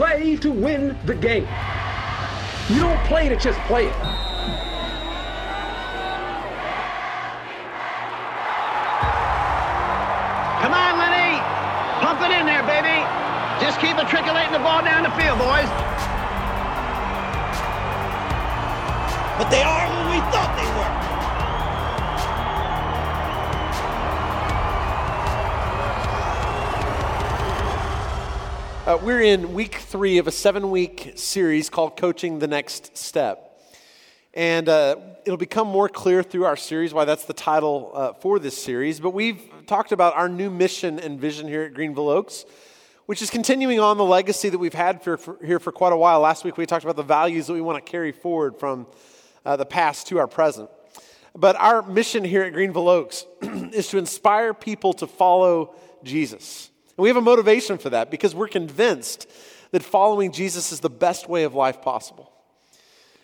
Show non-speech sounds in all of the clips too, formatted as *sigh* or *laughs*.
Play to win the game. You don't play to just play it. Come on, Lenny. Pump it in there, baby. Just keep matriculating the ball down the field, boys. But they are who we thought they were. Uh, we're in week three of a seven week series called Coaching the Next Step. And uh, it'll become more clear through our series why that's the title uh, for this series. But we've talked about our new mission and vision here at Greenville Oaks, which is continuing on the legacy that we've had for, for, here for quite a while. Last week we talked about the values that we want to carry forward from uh, the past to our present. But our mission here at Greenville Oaks *clears throat* is to inspire people to follow Jesus. And we have a motivation for that because we're convinced that following Jesus is the best way of life possible.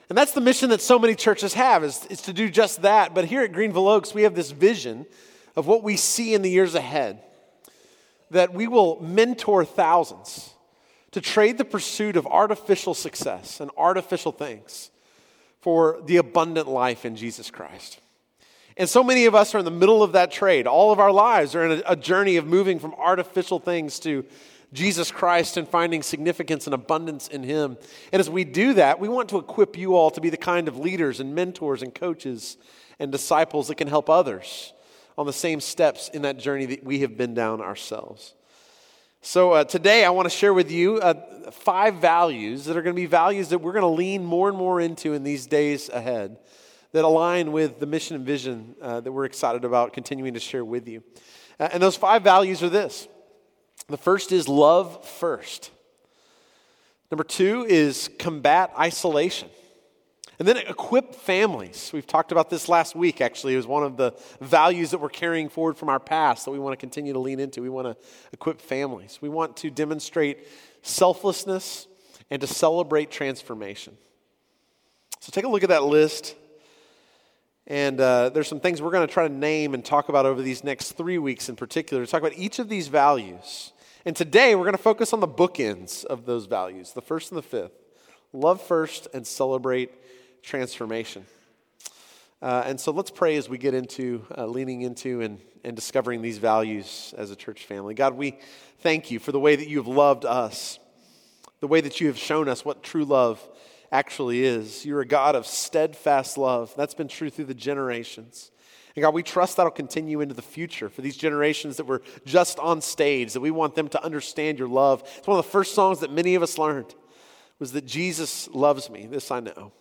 And that's the mission that so many churches have is, is to do just that. But here at Greenville Oaks, we have this vision of what we see in the years ahead. That we will mentor thousands to trade the pursuit of artificial success and artificial things for the abundant life in Jesus Christ. And so many of us are in the middle of that trade. All of our lives are in a, a, journey of moving from artificial things to Jesus Christ and finding significance and abundance in Him. And as we do that, we want to equip you all to be the kind of leaders and mentors and coaches and disciples that can help others on the same steps in that journey that we have been down ourselves. So uh, today, I want to share with you uh, five values that are going to be values that we're going to lean more and more into in these days ahead that align with the mission and vision uh, that we're excited about continuing to share with you. Uh, and those five values are this the first is love first, number two is combat isolation. And then equip families. We've talked about this last week, actually. It was one of the values that we're carrying forward from our past that we want to continue to lean into. We want to equip families. We want to demonstrate selflessness and to celebrate transformation. So take a look at that list. And uh, there's some things we're going to try to name and talk about over these next three weeks in particular to talk about each of these values. And today we're going to focus on the bookends of those values, the first and the fifth love first and celebrate transformation. Uh, and so let's pray as we get into uh, leaning into and, and discovering these values as a church family. God, we thank you for the way that you have loved us, the way that you have shown us what true love actually is. You're a God of steadfast love. That's been true through the generations. And God, we trust that'll continue into the future for these generations that were just on stage, that we want them to understand your love. It's one of the first songs that many of us learned was that Jesus loves me. This I know.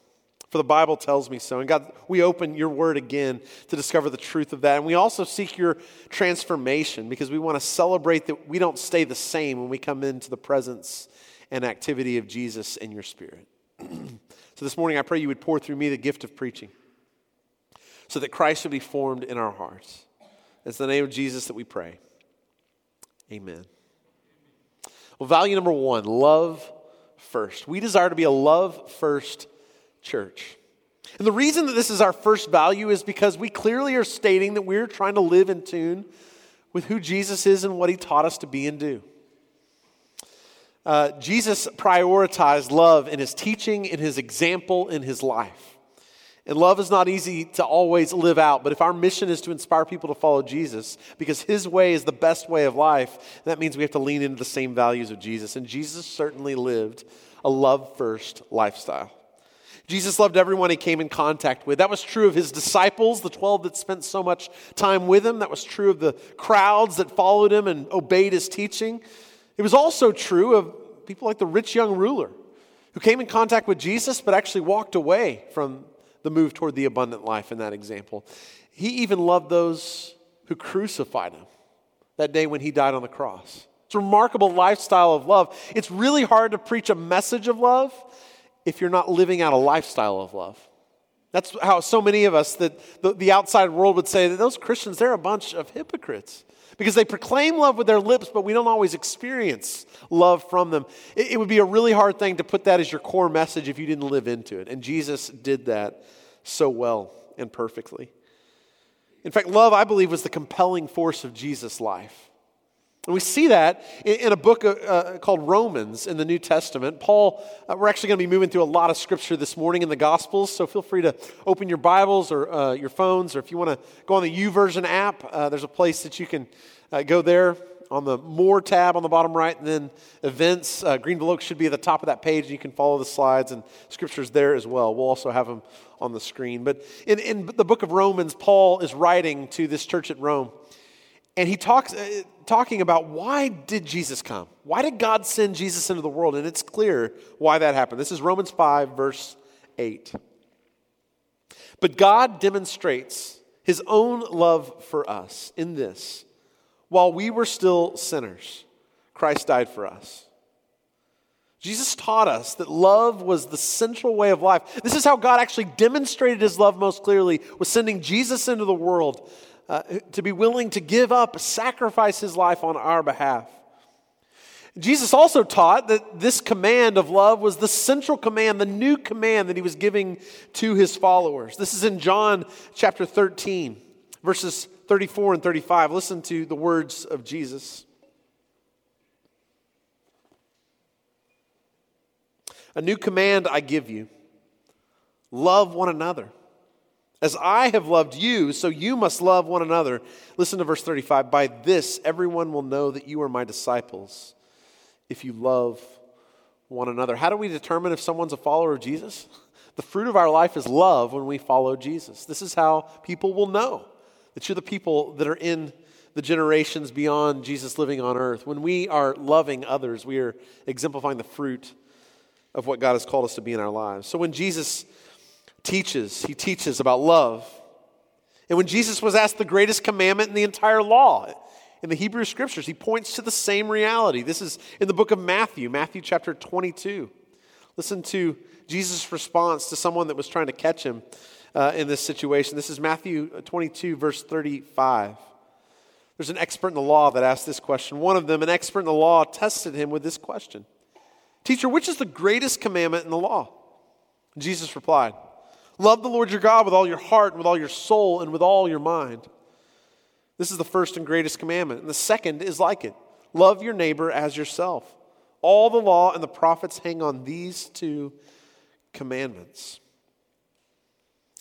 For the Bible tells me so. And God, we open your word again to discover the truth of that. And we also seek your transformation because we want to celebrate that we don't stay the same when we come into the presence and activity of Jesus and your spirit. So this morning, I pray you would pour through me the gift of preaching so that Christ would be formed in our hearts. It's the name of Jesus that we pray. Amen. Well, value number one love first. We desire to be a love first church. And the reason that this is our first value is because we clearly are stating that we're trying to live in tune with who Jesus is and what he taught us to be and do. Uh, Jesus prioritized love in his teaching, in his example, in his life. And love is not easy to always live out, but if our mission is to inspire people to follow Jesus, because his way is the best way of life, that means we have to lean into the same values of Jesus. And Jesus certainly lived a love first lifestyle. Jesus loved everyone he came in contact with. That was true of his disciples, the 12 that spent so much time with him. That was true of the crowds that followed him and obeyed his teaching. It was also true of people like the rich young ruler who came in contact with Jesus but actually walked away from the move toward the abundant life in that example. He even loved those who crucified him, that day when he died on the cross. It's a remarkable lifestyle of love. It's really hard to preach a message of love if you're not living out a lifestyle of love. That's how so many of us that the, the outside world would say that those Christians, they're a bunch of hypocrites because they proclaim love with their lips, but we don't always experience love from them. It, it, would be a really hard thing to put that as your core message if you didn't live into it. And Jesus did that so well and perfectly. In fact, love, I believe, was the compelling force of Jesus' life. And we see that in, a book uh, uh, called Romans in the New Testament. Paul, uh, we're actually going to be moving through a lot of scripture this morning in the Gospels, so feel free to open your Bibles or your phones, or if you want to go on the YouVersion app, there's a place that you can go there on the More tab on the bottom right, and then events. Greenville Oaks should be at the top of that page, and you can follow the slides, and scriptures there as well. We'll also have them on the screen. But in, in the book of Romans, Paul is writing to this church at Rome. And he talks, uh, talking about why did Jesus come? Why did God send Jesus into the world? And it's clear why that happened. This is Romans 5, verse 8. But God demonstrates his own love for us in this while we were still sinners, Christ died for us. Jesus taught us that love was the central way of life. This is how God actually demonstrated his love most clearly, was sending Jesus into the world uh, to be willing to give up, sacrifice his life on our behalf. Jesus also taught that this command of love was the central command, the new command that he was giving to his followers. This is in John chapter 13, verses 34 and 35. Listen to the words of Jesus. A new command I give you love one another. As I have loved you, so you must love one another. Listen to verse 35. By this, everyone will know that you are my disciples if you love one another. How do we determine if someone's a follower of Jesus? The fruit of our life is love when we follow Jesus. This is how people will know that you're the people that are in the generations beyond Jesus living on earth. When we are loving others, we are exemplifying the fruit of what God has called us to be in our lives. So when Jesus teaches. He teaches about love. And when Jesus was asked the greatest commandment in the entire law, in the Hebrew scriptures, he points to the same reality. This is in the book of Matthew, Matthew chapter 22. Listen to Jesus' response to someone that was trying to catch him uh, in this situation. This is Matthew 22, verse 35. There's an expert in the law that asked this question. One of them, an expert in the law, tested him with this question Teacher, which is the greatest commandment in the law? Jesus replied, Love the Lord your God with all your heart, and with all your soul, and with all your mind. This is the first and greatest commandment. And the second is like it love your neighbor as yourself. All the law and the prophets hang on these two commandments.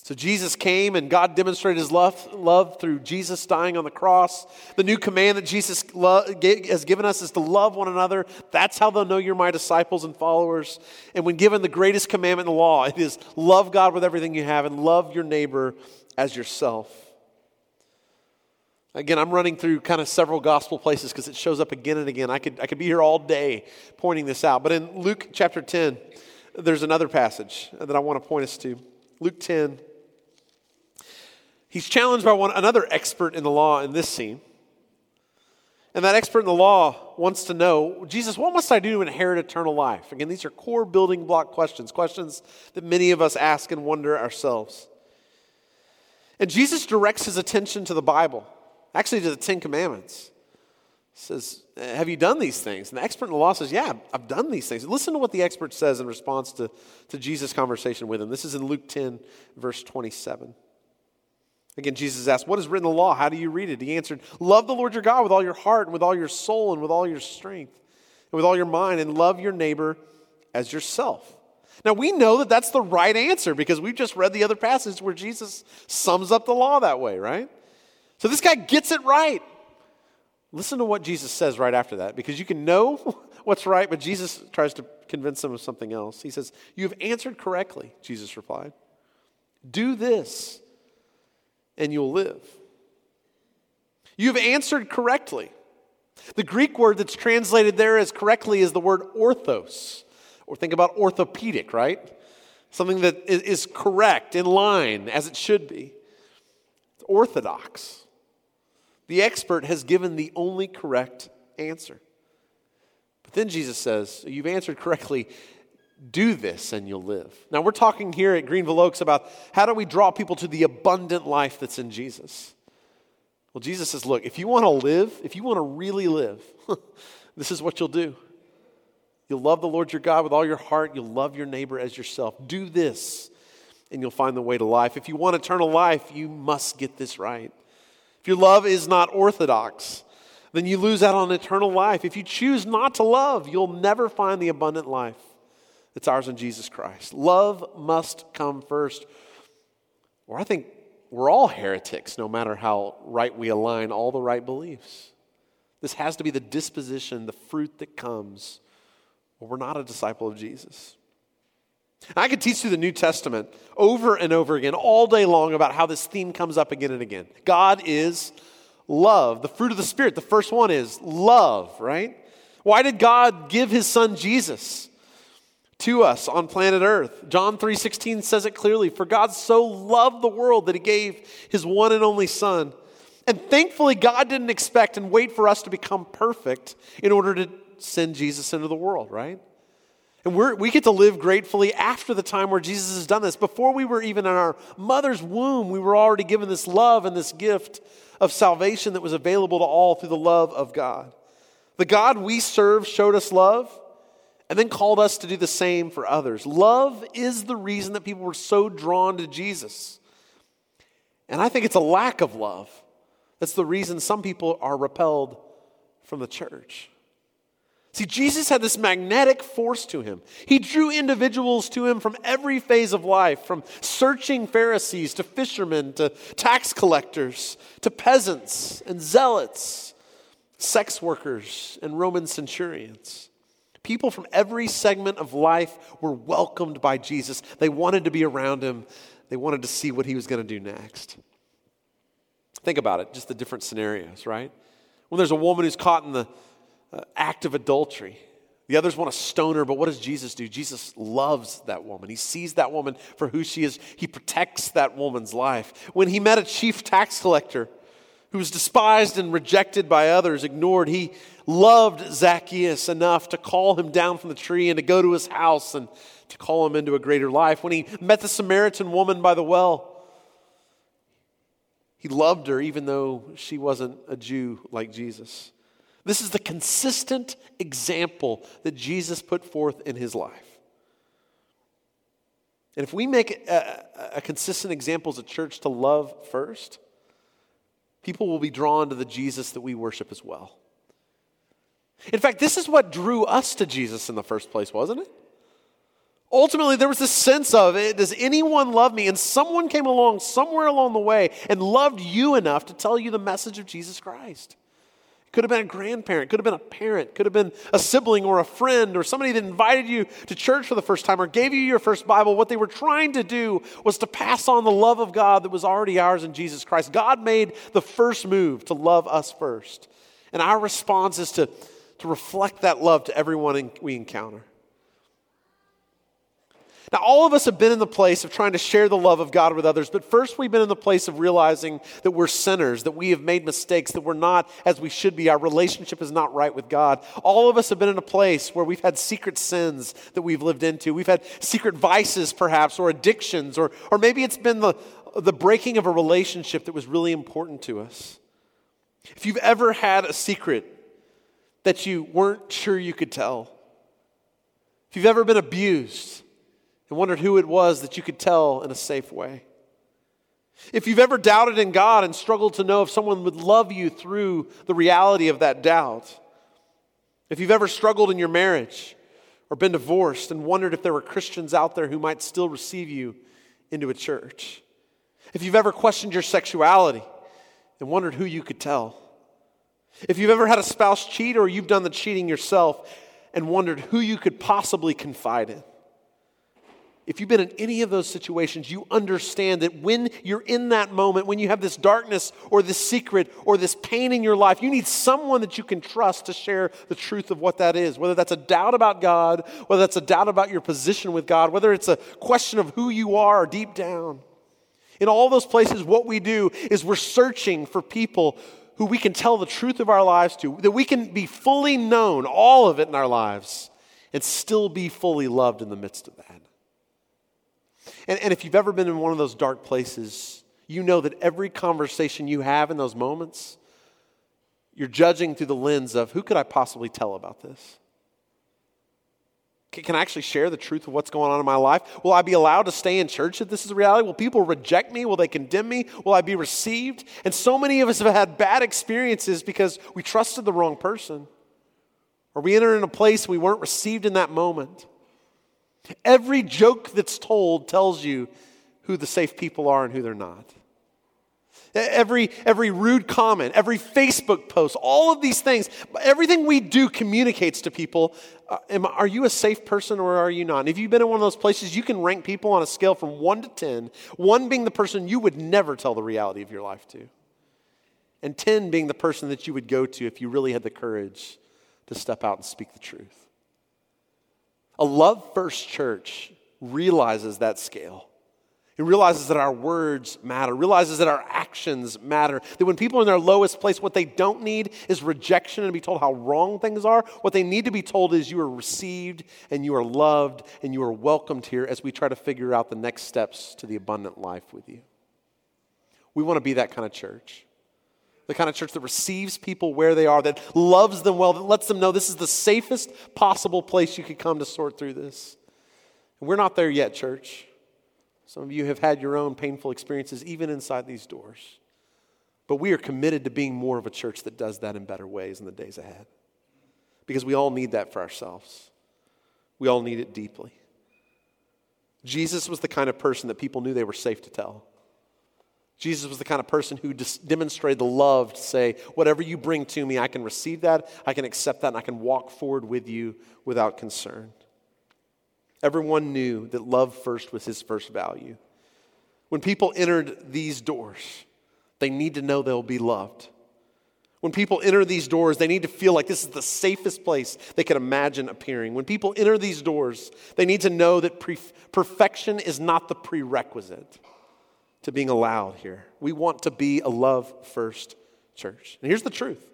So Jesus came and God demonstrated his love, love through Jesus dying on the cross. The new command that Jesus has given us is to love one another. That's how they'll know you're my disciples and followers. And when given the greatest commandment in the law, it is love God with everything you have and love your neighbor as yourself. Again, I'm running through kind of several gospel places because it shows up again and again. I could, I could be here all day pointing this out. But in Luke chapter 10, there's another passage that I want to point us to. Luke 10, He's challenged by one, another expert in the law in this scene. And that expert in the law wants to know Jesus, what must I do to inherit eternal life? Again, these are core building block questions, questions that many of us ask and wonder ourselves. And Jesus directs his attention to the Bible, actually to the Ten Commandments. He says, Have you done these things? And the expert in the law says, Yeah, I've done these things. Listen to what the expert says in response to, to Jesus' conversation with him. This is in Luke 10, verse 27. Again, Jesus asked, What is written in the law? How do you read it? He answered, Love the Lord your God with all your heart and with all your soul and with all your strength and with all your mind, and love your neighbor as yourself. Now, we know that that's the right answer because we've just read the other passage where Jesus sums up the law that way, right? So this guy gets it right. Listen to what Jesus says right after that because you can know *laughs* what's right, but Jesus tries to convince him of something else. He says, You have answered correctly, Jesus replied. Do this and you'll live. You've answered correctly. The Greek word that's translated there as correctly is the word orthos, or think about orthopedic, right? Something that is correct, in line, as it should be. It's orthodox. The expert has given the only correct answer. But then Jesus says, You've answered correctly. Do this and you'll live. Now, we're talking here at Greenville Oaks about how do we draw people to the abundant life that's in Jesus. Well, Jesus says, Look, if you want to live, if you want to really live, *laughs* this is what you'll do. You'll love the Lord your God with all your heart. You'll love your neighbor as yourself. Do this, and you'll find the way to life. If you want eternal life, you must get this right. If your love is not orthodox, then you lose out on eternal life. If you choose not to love, you'll never find the abundant life that's ours in Jesus Christ. Love must come first. Or I think we're all heretics, no matter how right we align all the right beliefs. This has to be the disposition, the fruit that comes when we're not a disciple of Jesus. I could teach through the New Testament over and over again, all day long, about how this theme comes up again and again. God is love. The fruit of the Spirit, the first one is love, right? Why did God give his son Jesus to us on planet Earth? John 3:16 says it clearly, for God so loved the world that he gave his one and only son. And thankfully God didn't expect and wait for us to become perfect in order to send Jesus into the world, right? And we we get to live gratefully after the time where Jesus has done this. Before we were even in our mother's womb, we were already given this love and this gift of salvation that was available to all through the love of God. The God we serve showed us love and then called us to do the same for others. Love is the reason that people were so drawn to Jesus. And I think it's a lack of love that's the reason some people are repelled from the church. See, Jesus had this magnetic force to him. He drew individuals to him from every phase of life, from searching Pharisees to fishermen to tax collectors to peasants and zealots, sex workers and Roman centurions. People from every segment of life were welcomed by Jesus. They wanted to be around him, they wanted to see what he was going to do next. Think about it, just the different scenarios, right? When there's a woman who's caught in the uh, act of adultery. The others want to stone her, but what does Jesus do? Jesus loves that woman. He sees that woman for who she is. He protects that woman's life. When he met a chief tax collector who was despised and rejected by others, ignored, he loved Zacchaeus enough to call him down from the tree and to go to his house and to call him into a greater life. When he met the Samaritan woman by the well, he loved her even though she wasn't a Jew like Jesus. This is the consistent example that Jesus put forth in his life. And if we make a, a, consistent example as a church to love first, people will be drawn to the Jesus that we worship as well. In fact, this is what drew us to Jesus in the first place, wasn't it? Ultimately, there was this sense of it does anyone love me? And someone came along somewhere along the way and loved you enough to tell you the message of Jesus Christ. It Could have been a grandparent, could have been a parent, could have been a sibling or a friend or somebody that invited you to church for the first time or gave you your first Bible. What they were trying to do was to pass on the love of God that was already ours in Jesus Christ. God made the first move to love us first. And our response is to, to reflect that love to everyone we encounter. Now, all of us have been in the place of trying to share the love of God with others, but first we've been in the place of realizing that we're sinners, that we have made mistakes, that we're not as we should be. Our relationship is not right with God. All of us have been in a place where we've had secret sins that we've lived into. We've had secret vices, perhaps, or addictions, or, or maybe it's been the, the breaking of a relationship that was really important to us. If you've ever had a secret that you weren't sure you could tell, if you've ever been abused, and wondered who it was that you could tell in a safe way. If you've ever doubted in God and struggled to know if someone would love you through the reality of that doubt, if you've ever struggled in your marriage or been divorced and wondered if there were Christians out there who might still receive you into a church, if you've ever questioned your sexuality and wondered who you could tell, if you've ever had a spouse cheat or you've done the cheating yourself and wondered who you could possibly confide in, if you've been in any of those situations, you understand that when you're in that moment, when you have this darkness or this secret or this pain in your life, you need someone that you can trust to share the truth of what that is. Whether that's a doubt about God, whether that's a doubt about your position with God, whether it's a question of who you are deep down. In all those places, what we do is we're searching for people who we can tell the truth of our lives to, that we can be fully known, all of it in our lives, and still be fully loved in the midst of that. And, and if you've ever been in one of those dark places, you know that every conversation you have in those moments, you're judging through the lens of who could I possibly tell about this? Can I actually share the truth of what's going on in my life? Will I be allowed to stay in church if this is reality? Will people reject me? Will they condemn me? Will I be received? And so many of us have had bad experiences because we trusted the wrong person. Or we entered in a place we weren't received in that moment. Every joke that's told tells you who the safe people are and who they're not. Every, every rude comment, every Facebook post, all of these things, everything we do communicates to people. Uh, am, are you a safe person or are you not? And if you've been in one of those places, you can rank people on a scale from one to 10, one being the person you would never tell the reality of your life to, and 10 being the person that you would go to if you really had the courage to step out and speak the truth. A love first church realizes that scale. It realizes that our words matter, realizes that our actions matter. That when people are in their lowest place, what they don't need is rejection and to be told how wrong things are. What they need to be told is you are received and you are loved and you are welcomed here as we try to figure out the next steps to the abundant life with you. We want to be that kind of church. The kind of church that receives people where they are, that loves them well, that lets them know this is the safest possible place you could come to sort through this. And we're not there yet, church. Some of you have had your own painful experiences even inside these doors. But we are committed to being more of a church that does that in better ways in the days ahead. Because we all need that for ourselves. We all need it deeply. Jesus was the kind of person that people knew they were safe to tell. Jesus was the kind of person who demonstrated the love to say, whatever you bring to me, I can receive that, I can accept that, and I can walk forward with you without concern. Everyone knew that love first was his first value. When people entered these doors, they need to know they'll be loved. When people enter these doors, they need to feel like this is the safest place they can imagine appearing. When people enter these doors, they need to know that pre- perfection is not the prerequisite to being allowed here. We want to be a love first church. And here's the truth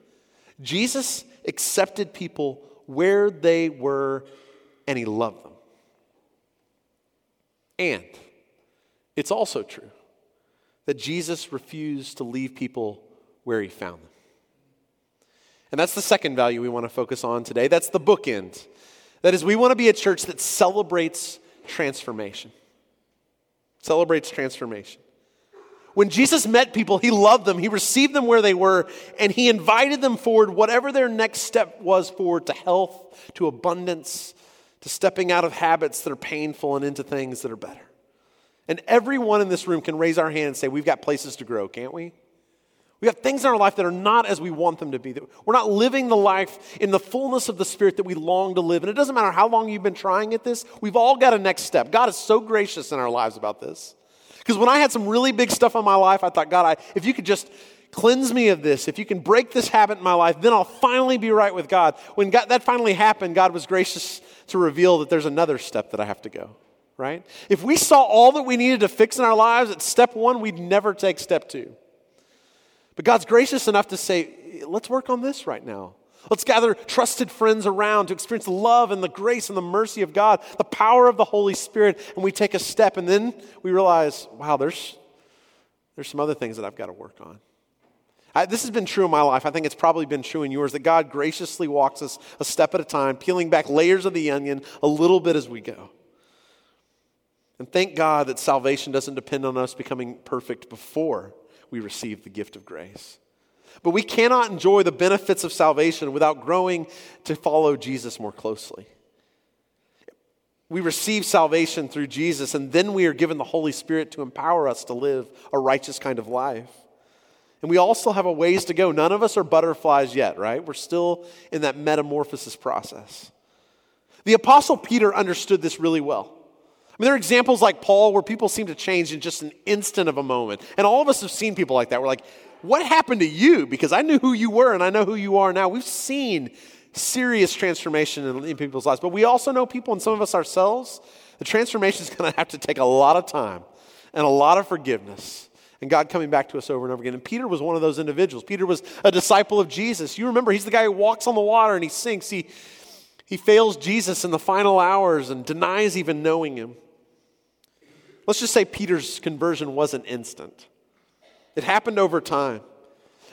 Jesus accepted people where they were and he loved them. And it's also true that Jesus refused to leave people where he found them. And that's the second value we want to focus on today. That's the bookend. That is, we want to be a church that celebrates transformation. Celebrates transformation. When Jesus met people, he loved them, he received them where they were, and he invited them forward, whatever their next step was forward to health, to abundance, to stepping out of habits that are painful and into things that are better. And everyone in this room can raise our hand and say, We've got places to grow, can't we? We have things in our life that are not as we want them to be. We're not living the life in the fullness of the Spirit that we long to live. And it doesn't matter how long you've been trying at this, we've all got a next step. God is so gracious in our lives about this. Because when I had some really big stuff in my life, I thought, God, I, if you could just cleanse me of this, if you can break this habit in my life, then I'll finally be right with God. When God, that finally happened, God was gracious to reveal that there's another step that I have to go, right? If we saw all that we needed to fix in our lives at step one, we'd never take step two. But God's gracious enough to say, let's work on this right now. Let's gather trusted friends around to experience the love and the grace and the mercy of God, the power of the Holy Spirit, and we take a step, and then we realize, wow, there's, there's some other things that I've got to work on. I, this has been true in my life. I think it's probably been true in yours that God graciously walks us a step at a time, peeling back layers of the onion a little bit as we go. And thank God that salvation doesn't depend on us becoming perfect before we receive the gift of grace. But we cannot enjoy the benefits of salvation without growing to follow Jesus more closely. We receive salvation through Jesus, and then we are given the Holy Spirit to empower us to live a righteous kind of life. And we all still have a ways to go. None of us are butterflies yet, right? We're still in that metamorphosis process. The Apostle Peter understood this really well. I mean, there are examples like Paul where people seem to change in just an instant of a moment. And all of us have seen people like that. We're like, what happened to you? Because I knew who you were and I know who you are now. We've seen serious transformation in, in people's lives. But we also know people, and some of us ourselves, the transformation is going to have to take a lot of time and a lot of forgiveness and God coming back to us over and over again. And Peter was one of those individuals. Peter was a disciple of Jesus. You remember, he's the guy who walks on the water and he sinks. He, he fails Jesus in the final hours and denies even knowing him. Let's just say Peter's conversion wasn't instant, it happened over time.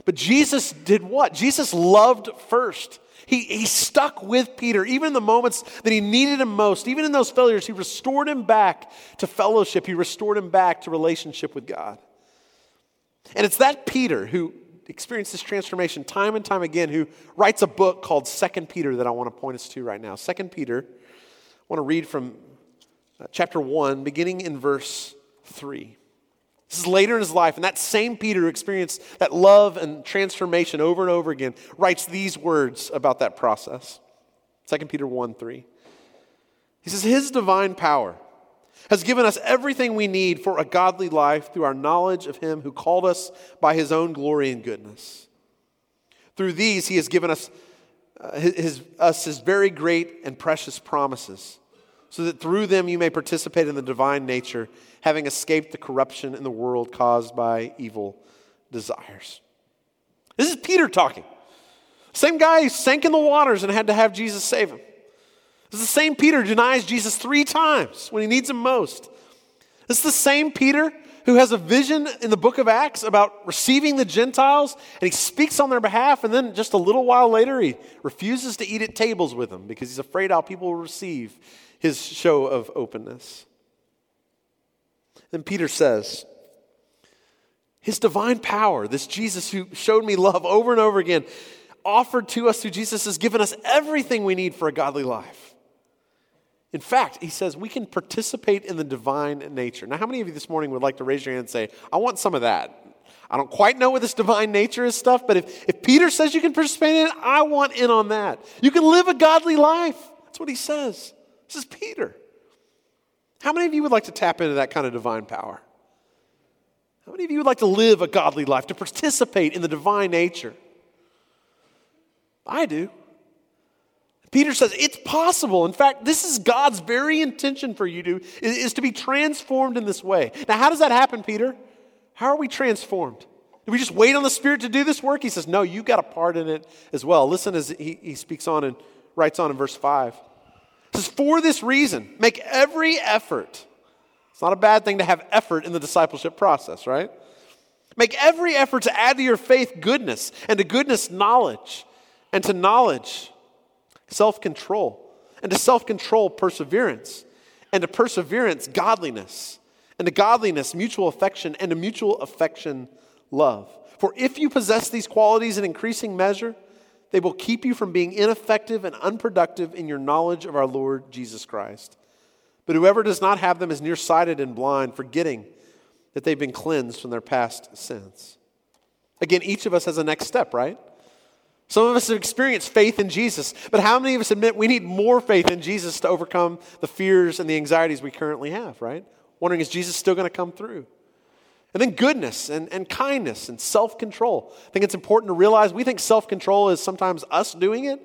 But Jesus did what? Jesus loved first. He, he stuck with Peter, even in the moments that he needed him most, even in those failures, he restored him back to fellowship. He restored him back to relationship with God. And it's that Peter who experienced this transformation time and time again who writes a book called Second Peter that I want to point us to right now. Second Peter, I want to read from uh, chapter 1, beginning in verse 3. This is later in his life, and that same Peter who experienced that love and transformation over and over again writes these words about that process. 2 Peter 1 3. He says, His divine power has given us everything we need for a godly life through our knowledge of Him who called us by His own glory and goodness. Through these, He has given us, uh, his, us His very great and precious promises, so that through them you may participate in the divine nature having escaped the corruption in the world caused by evil desires. This is Peter talking. Same guy who sank in the waters and had to have Jesus save him. Is the same Peter denies Jesus three times when he needs him most. Is the same Peter who has a vision in the book of Acts about receiving the Gentiles, and he speaks on their behalf, and then just a little while later, he refuses to eat at tables with them because he's afraid how people will receive his show of openness. Then Peter says, His divine power, this Jesus who showed me love over and over again, offered to us through Jesus, has given us everything we need for a godly life. In fact, he says we can participate in the divine nature. Now, how many of you this morning would like to raise your hand and say, I want some of that? I don't quite know what this divine nature is stuff, but if, if Peter says you can participate in it, I want in on that. You can live a godly life. That's what he says. This is Peter. How many of you would like to tap into that kind of divine power? How many of you would like to live a godly life, to participate in the divine nature? I do. Peter says it's possible. In fact, this is God's very intention for you to is, to be transformed in this way. Now, how does that happen, Peter? How are we transformed? Do we just wait on the Spirit to do this work? He says, No, you got a part in it as well. Listen as he, he speaks on and writes on in verse 5 says, For this reason, make every effort. It's not a bad thing to have effort in the discipleship process, right? Make every effort to add to your faith goodness, and to goodness, knowledge, and to knowledge, self control, and to self control, perseverance, and to perseverance, godliness, and to godliness, mutual affection, and to mutual affection, love. For if you possess these qualities in increasing measure, they will keep you from being ineffective and unproductive in your knowledge of our Lord Jesus Christ. But whoever does not have them is nearsighted and blind, forgetting that they've been cleansed from their past sins. Again, each of us has a next step, right? Some of us have experienced faith in Jesus, but how many of us admit we need more faith in Jesus to overcome the fears and the anxieties we currently have, right? Wondering, is Jesus still going to come through? And then goodness and, and kindness and self control. I think it's important to realize we think self control is sometimes us doing it.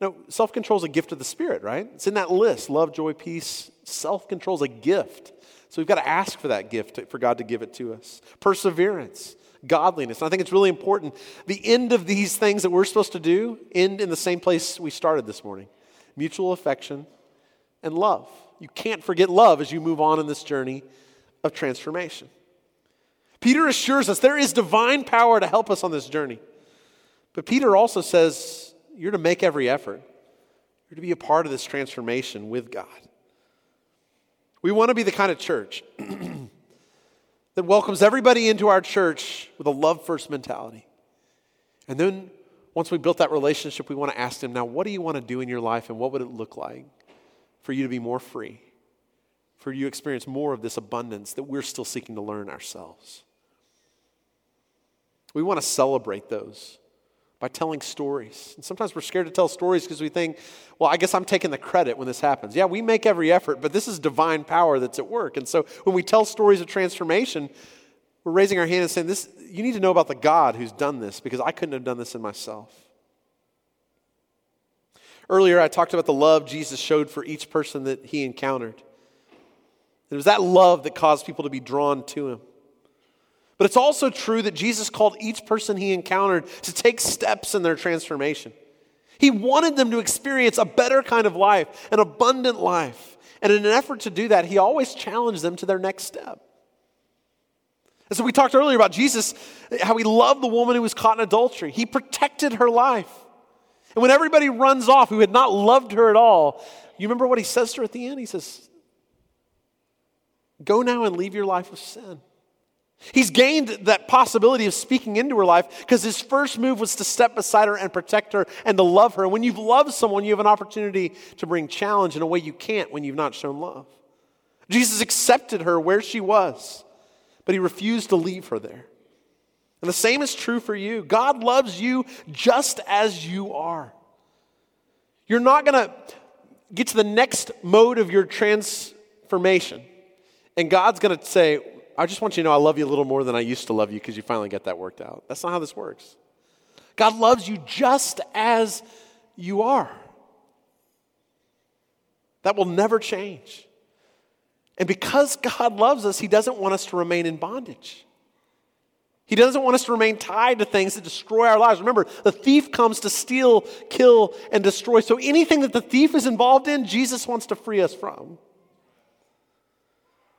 No, self control is a gift of the Spirit, right? It's in that list love, joy, peace. Self control is a gift. So we've got to ask for that gift for God to give it to us. Perseverance, godliness. And I think it's really important. The end of these things that we're supposed to do end in the same place we started this morning mutual affection and love. You can't forget love as you move on in this journey of transformation. Peter assures us there is divine power to help us on this journey. But Peter also says you're to make every effort. You're to be a part of this transformation with God. We want to be the kind of church *clears throat* that welcomes everybody into our church with a love first mentality. And then once we built that relationship, we want to ask them, now, what do you want to do in your life and what would it look like for you to be more free, for you to experience more of this abundance that we're still seeking to learn ourselves? We want to celebrate those by telling stories. And sometimes we're scared to tell stories because we think, well, I guess I'm taking the credit when this happens. Yeah, we make every effort, but this is divine power that's at work. And so when we tell stories of transformation, we're raising our hand and saying, this, you need to know about the God who's done this because I couldn't have done this in myself. Earlier, I talked about the love Jesus showed for each person that he encountered. It was that love that caused people to be drawn to him. But it's also true that Jesus called each person he encountered to take steps in their transformation. He wanted them to experience a better kind of life, an abundant life. And in an effort to do that, he always challenged them to their next step. And so we talked earlier about Jesus, how he loved the woman who was caught in adultery. He protected her life. And when everybody runs off who had not loved her at all, you remember what he says to her at the end? He says, Go now and leave your life of sin. He's gained that possibility of speaking into her life because his first move was to step beside her and protect her and to love her. And when you've loved someone, you have an opportunity to bring challenge in a way you can't when you've not shown love. Jesus accepted her where she was, but he refused to leave her there. And the same is true for you. God loves you just as you are. You're not going to get to the next mode of your transformation, and God's going to say, I just want you to know I love you a little more than I used to love you because you finally get that worked out. That's not how this works. God loves you just as you are. That will never change. And because God loves us, He doesn't want us to remain in bondage. He doesn't want us to remain tied to things that destroy our lives. Remember, the thief comes to steal, kill, and destroy. So anything that the thief is involved in, Jesus wants to free us from.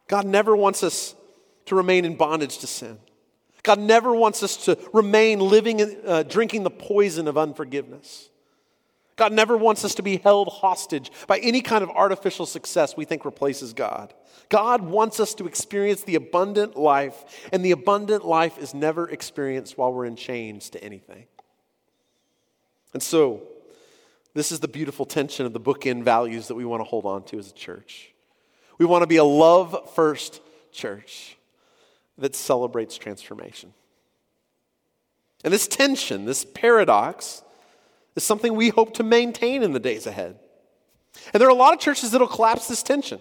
God never wants us to remain in bondage to sin. God never wants us to remain living, uh, drinking the poison of unforgiveness. God never wants us to be held hostage by any kind of artificial success we think replaces God. God wants us to experience the abundant life, and the abundant life is never experienced while we're in chains to anything. And so, this is the beautiful tension of the bookend values that we want to hold on to as a church. We want to be a love first church that celebrates transformation. And this tension, this paradox, is something we hope to maintain in the days ahead. And there are a lot of churches that'll collapse this tension.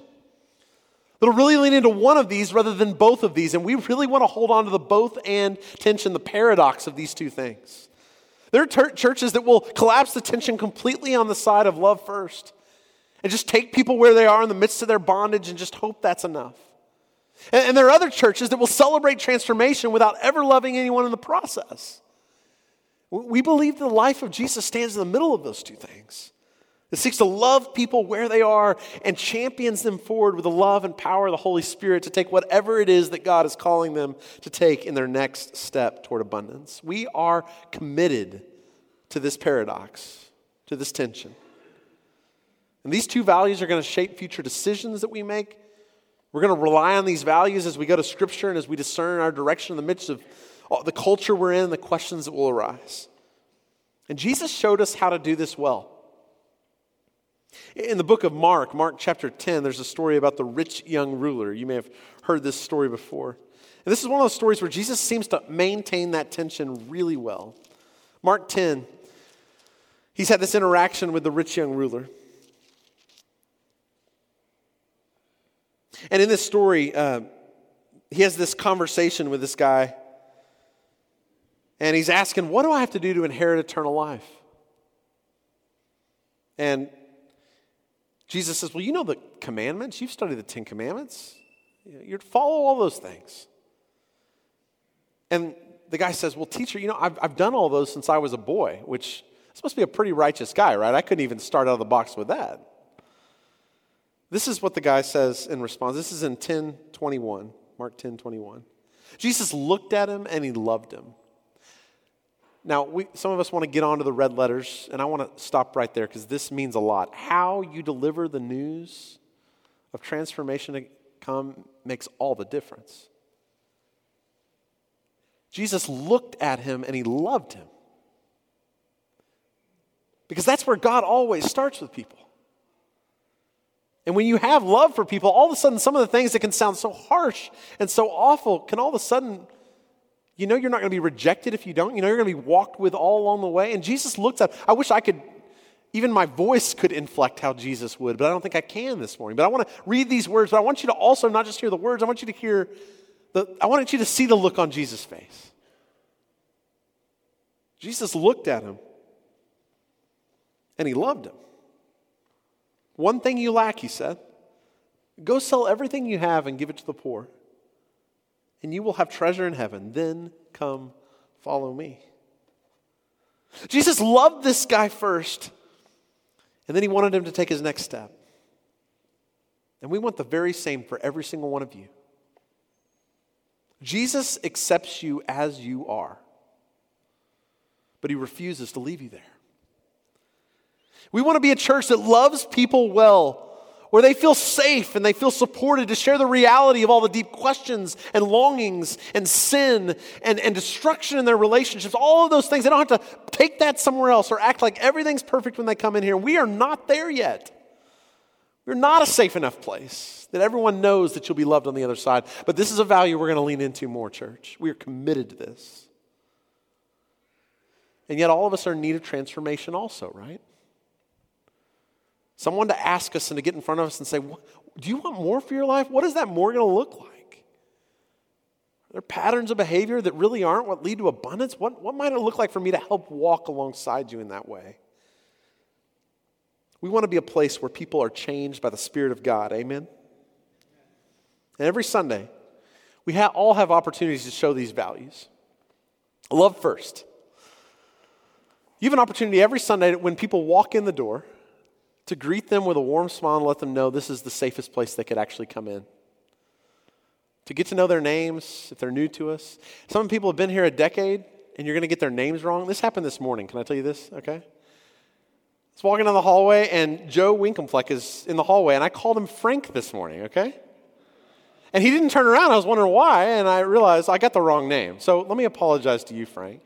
That'll really lean into one of these rather than both of these. And we really want to hold on to the both and tension, the paradox of these two things. There are ter- churches that will collapse the tension completely on the side of love first and just take people where they are in the midst of their bondage and just hope that's enough. And, and there are other churches that will celebrate transformation without ever loving anyone in the process. We believe the life of Jesus stands in the middle of those two things. It seeks to love people where they are and champions them forward with the love and power of the Holy Spirit to take whatever it is that God is calling them to take in their next step toward abundance. We are committed to this paradox, to this tension. And these two values are going to shape future decisions that we make we're going to rely on these values as we go to Scripture and as we discern our direction in the midst of the culture we're in, the questions that will arise. And Jesus showed us how to do this well. In the book of Mark, Mark chapter 10, there's a story about the rich young ruler. You may have heard this story before. And this is one of those stories where Jesus seems to maintain that tension really well. Mark 10, he's had this interaction with the rich young ruler. And in this story, uh, he has this conversation with this guy, and he's asking, What do I have to do to inherit eternal life? And Jesus says, Well, you know the commandments. You've studied the Ten Commandments. To follow all those things. And the guy says, Well, teacher, you know, I've, I've done all those since I was a boy, which this must be a pretty righteous guy, right? I couldn't even start out of the box with that. This is what the guy says in response. This is in 1021, Mark 10 21. Jesus looked at him and he loved him. Now, we, some of us want to get onto the red letters, and I want to stop right there because this means a lot. How you deliver the news of transformation to come makes all the difference. Jesus looked at him and he loved him. Because that's where God always starts with people. And when you have love for people, all of a sudden, some of the things that can sound so harsh and so awful can all of a sudden, you know, you're not going to be rejected if you don't. You know, you're going to be walked with all along the way. And Jesus looks at, I wish I could, even my voice could inflect how Jesus would, but I don't think I can this morning. But I want to read these words, but I want you to also not just hear the words, I want you to hear the, I want you to see the look on Jesus' face. Jesus looked at him and he loved him. One thing you lack, he said. Go sell everything you have and give it to the poor. and you will have treasure in heaven. Then come follow me. Jesus loved this guy first, and then he wanted him to take his next step. And we want the very same for every single one of you. Jesus accepts you as you are, but he refuses to leave you there. We want to be a church that loves people well where they feel safe and they feel supported to share the reality of all the deep questions and longings and sin and, and destruction in their relationships, all of those things. They don't have to take that somewhere else or act like everything's perfect when they come in here. We are not there yet. We're not a safe enough place that everyone knows that you'll be loved on the other side. But this is a value we're going to lean into more, church. We are committed to this. And yet, all of us are in need of transformation, also, right? Someone to ask us and to get in front of us and say, Do you want more for your life? What is that more going to look like? Are there patterns of behavior that really aren't what lead to abundance? What, what might it look like for me to help walk alongside you in that way? We want to be a place where people are changed by the Spirit of God. Amen? And every Sunday, we ha- all have opportunities to show these values. Love first. You have an opportunity every Sunday when people walk in the door to greet them with a warm smile and let them know this is the safest place they could actually come in. To get to know their names if they're new to us. Some people have been here a decade and you're going to get their names wrong. This happened this morning. Can I tell you this? Okay. I was walking down the hallway and Joe Winkenfleck is in the hallway and I called him Frank this morning, okay? And he didn't turn around. I was wondering why, and I realized I got the wrong name. So let me apologize to you, Frank.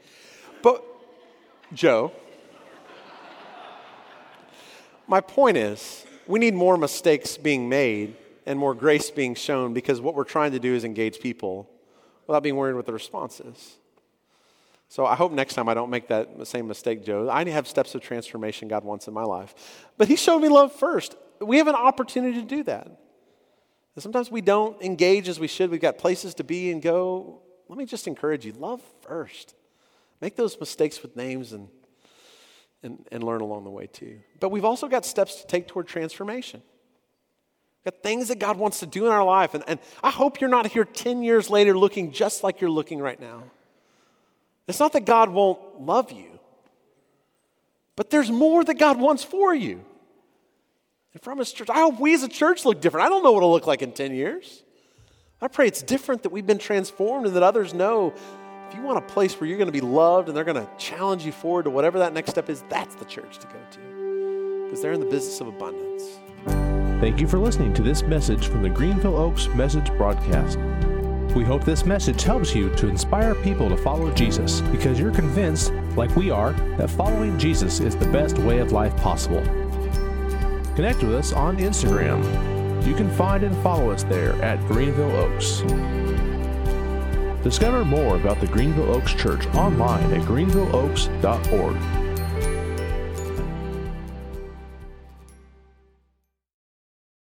But Joe, my point is, we need more mistakes being made and more grace being shown because what we're trying to do is engage people without being worried what the response is. So I hope next time I don't make that same mistake, Joe. I have steps of transformation God wants in my life. But He showed me love first. We have an opportunity to do that. And sometimes we don't engage as we should. We've got places to be and go. Let me just encourage you love first. Make those mistakes with names and and, and learn along the way too. But we've also got steps to take toward transformation. We've got things that God wants to do in our life. And, and I hope you're not here 10 years later looking just like you're looking right now. It's not that God won't love you, but there's more that God wants for you. And from His church, I hope we as a church look different. I don't know what it'll look like in 10 years. I pray it's different that we've been transformed and that others know if you want a place where you're going to be loved and they're going to challenge you forward to whatever that next step is, that's the church to go to because they're in the business of abundance. Thank you for listening to this message from the Greenville Oaks Message Broadcast. We hope this message helps you to inspire people to follow Jesus because you're convinced, like we are, that following Jesus is the best way of life possible. Connect with us on Instagram. You can find and follow us there at Greenville Oaks. Discover more about the Greenville Oaks Church online at greenvilleoaks.org.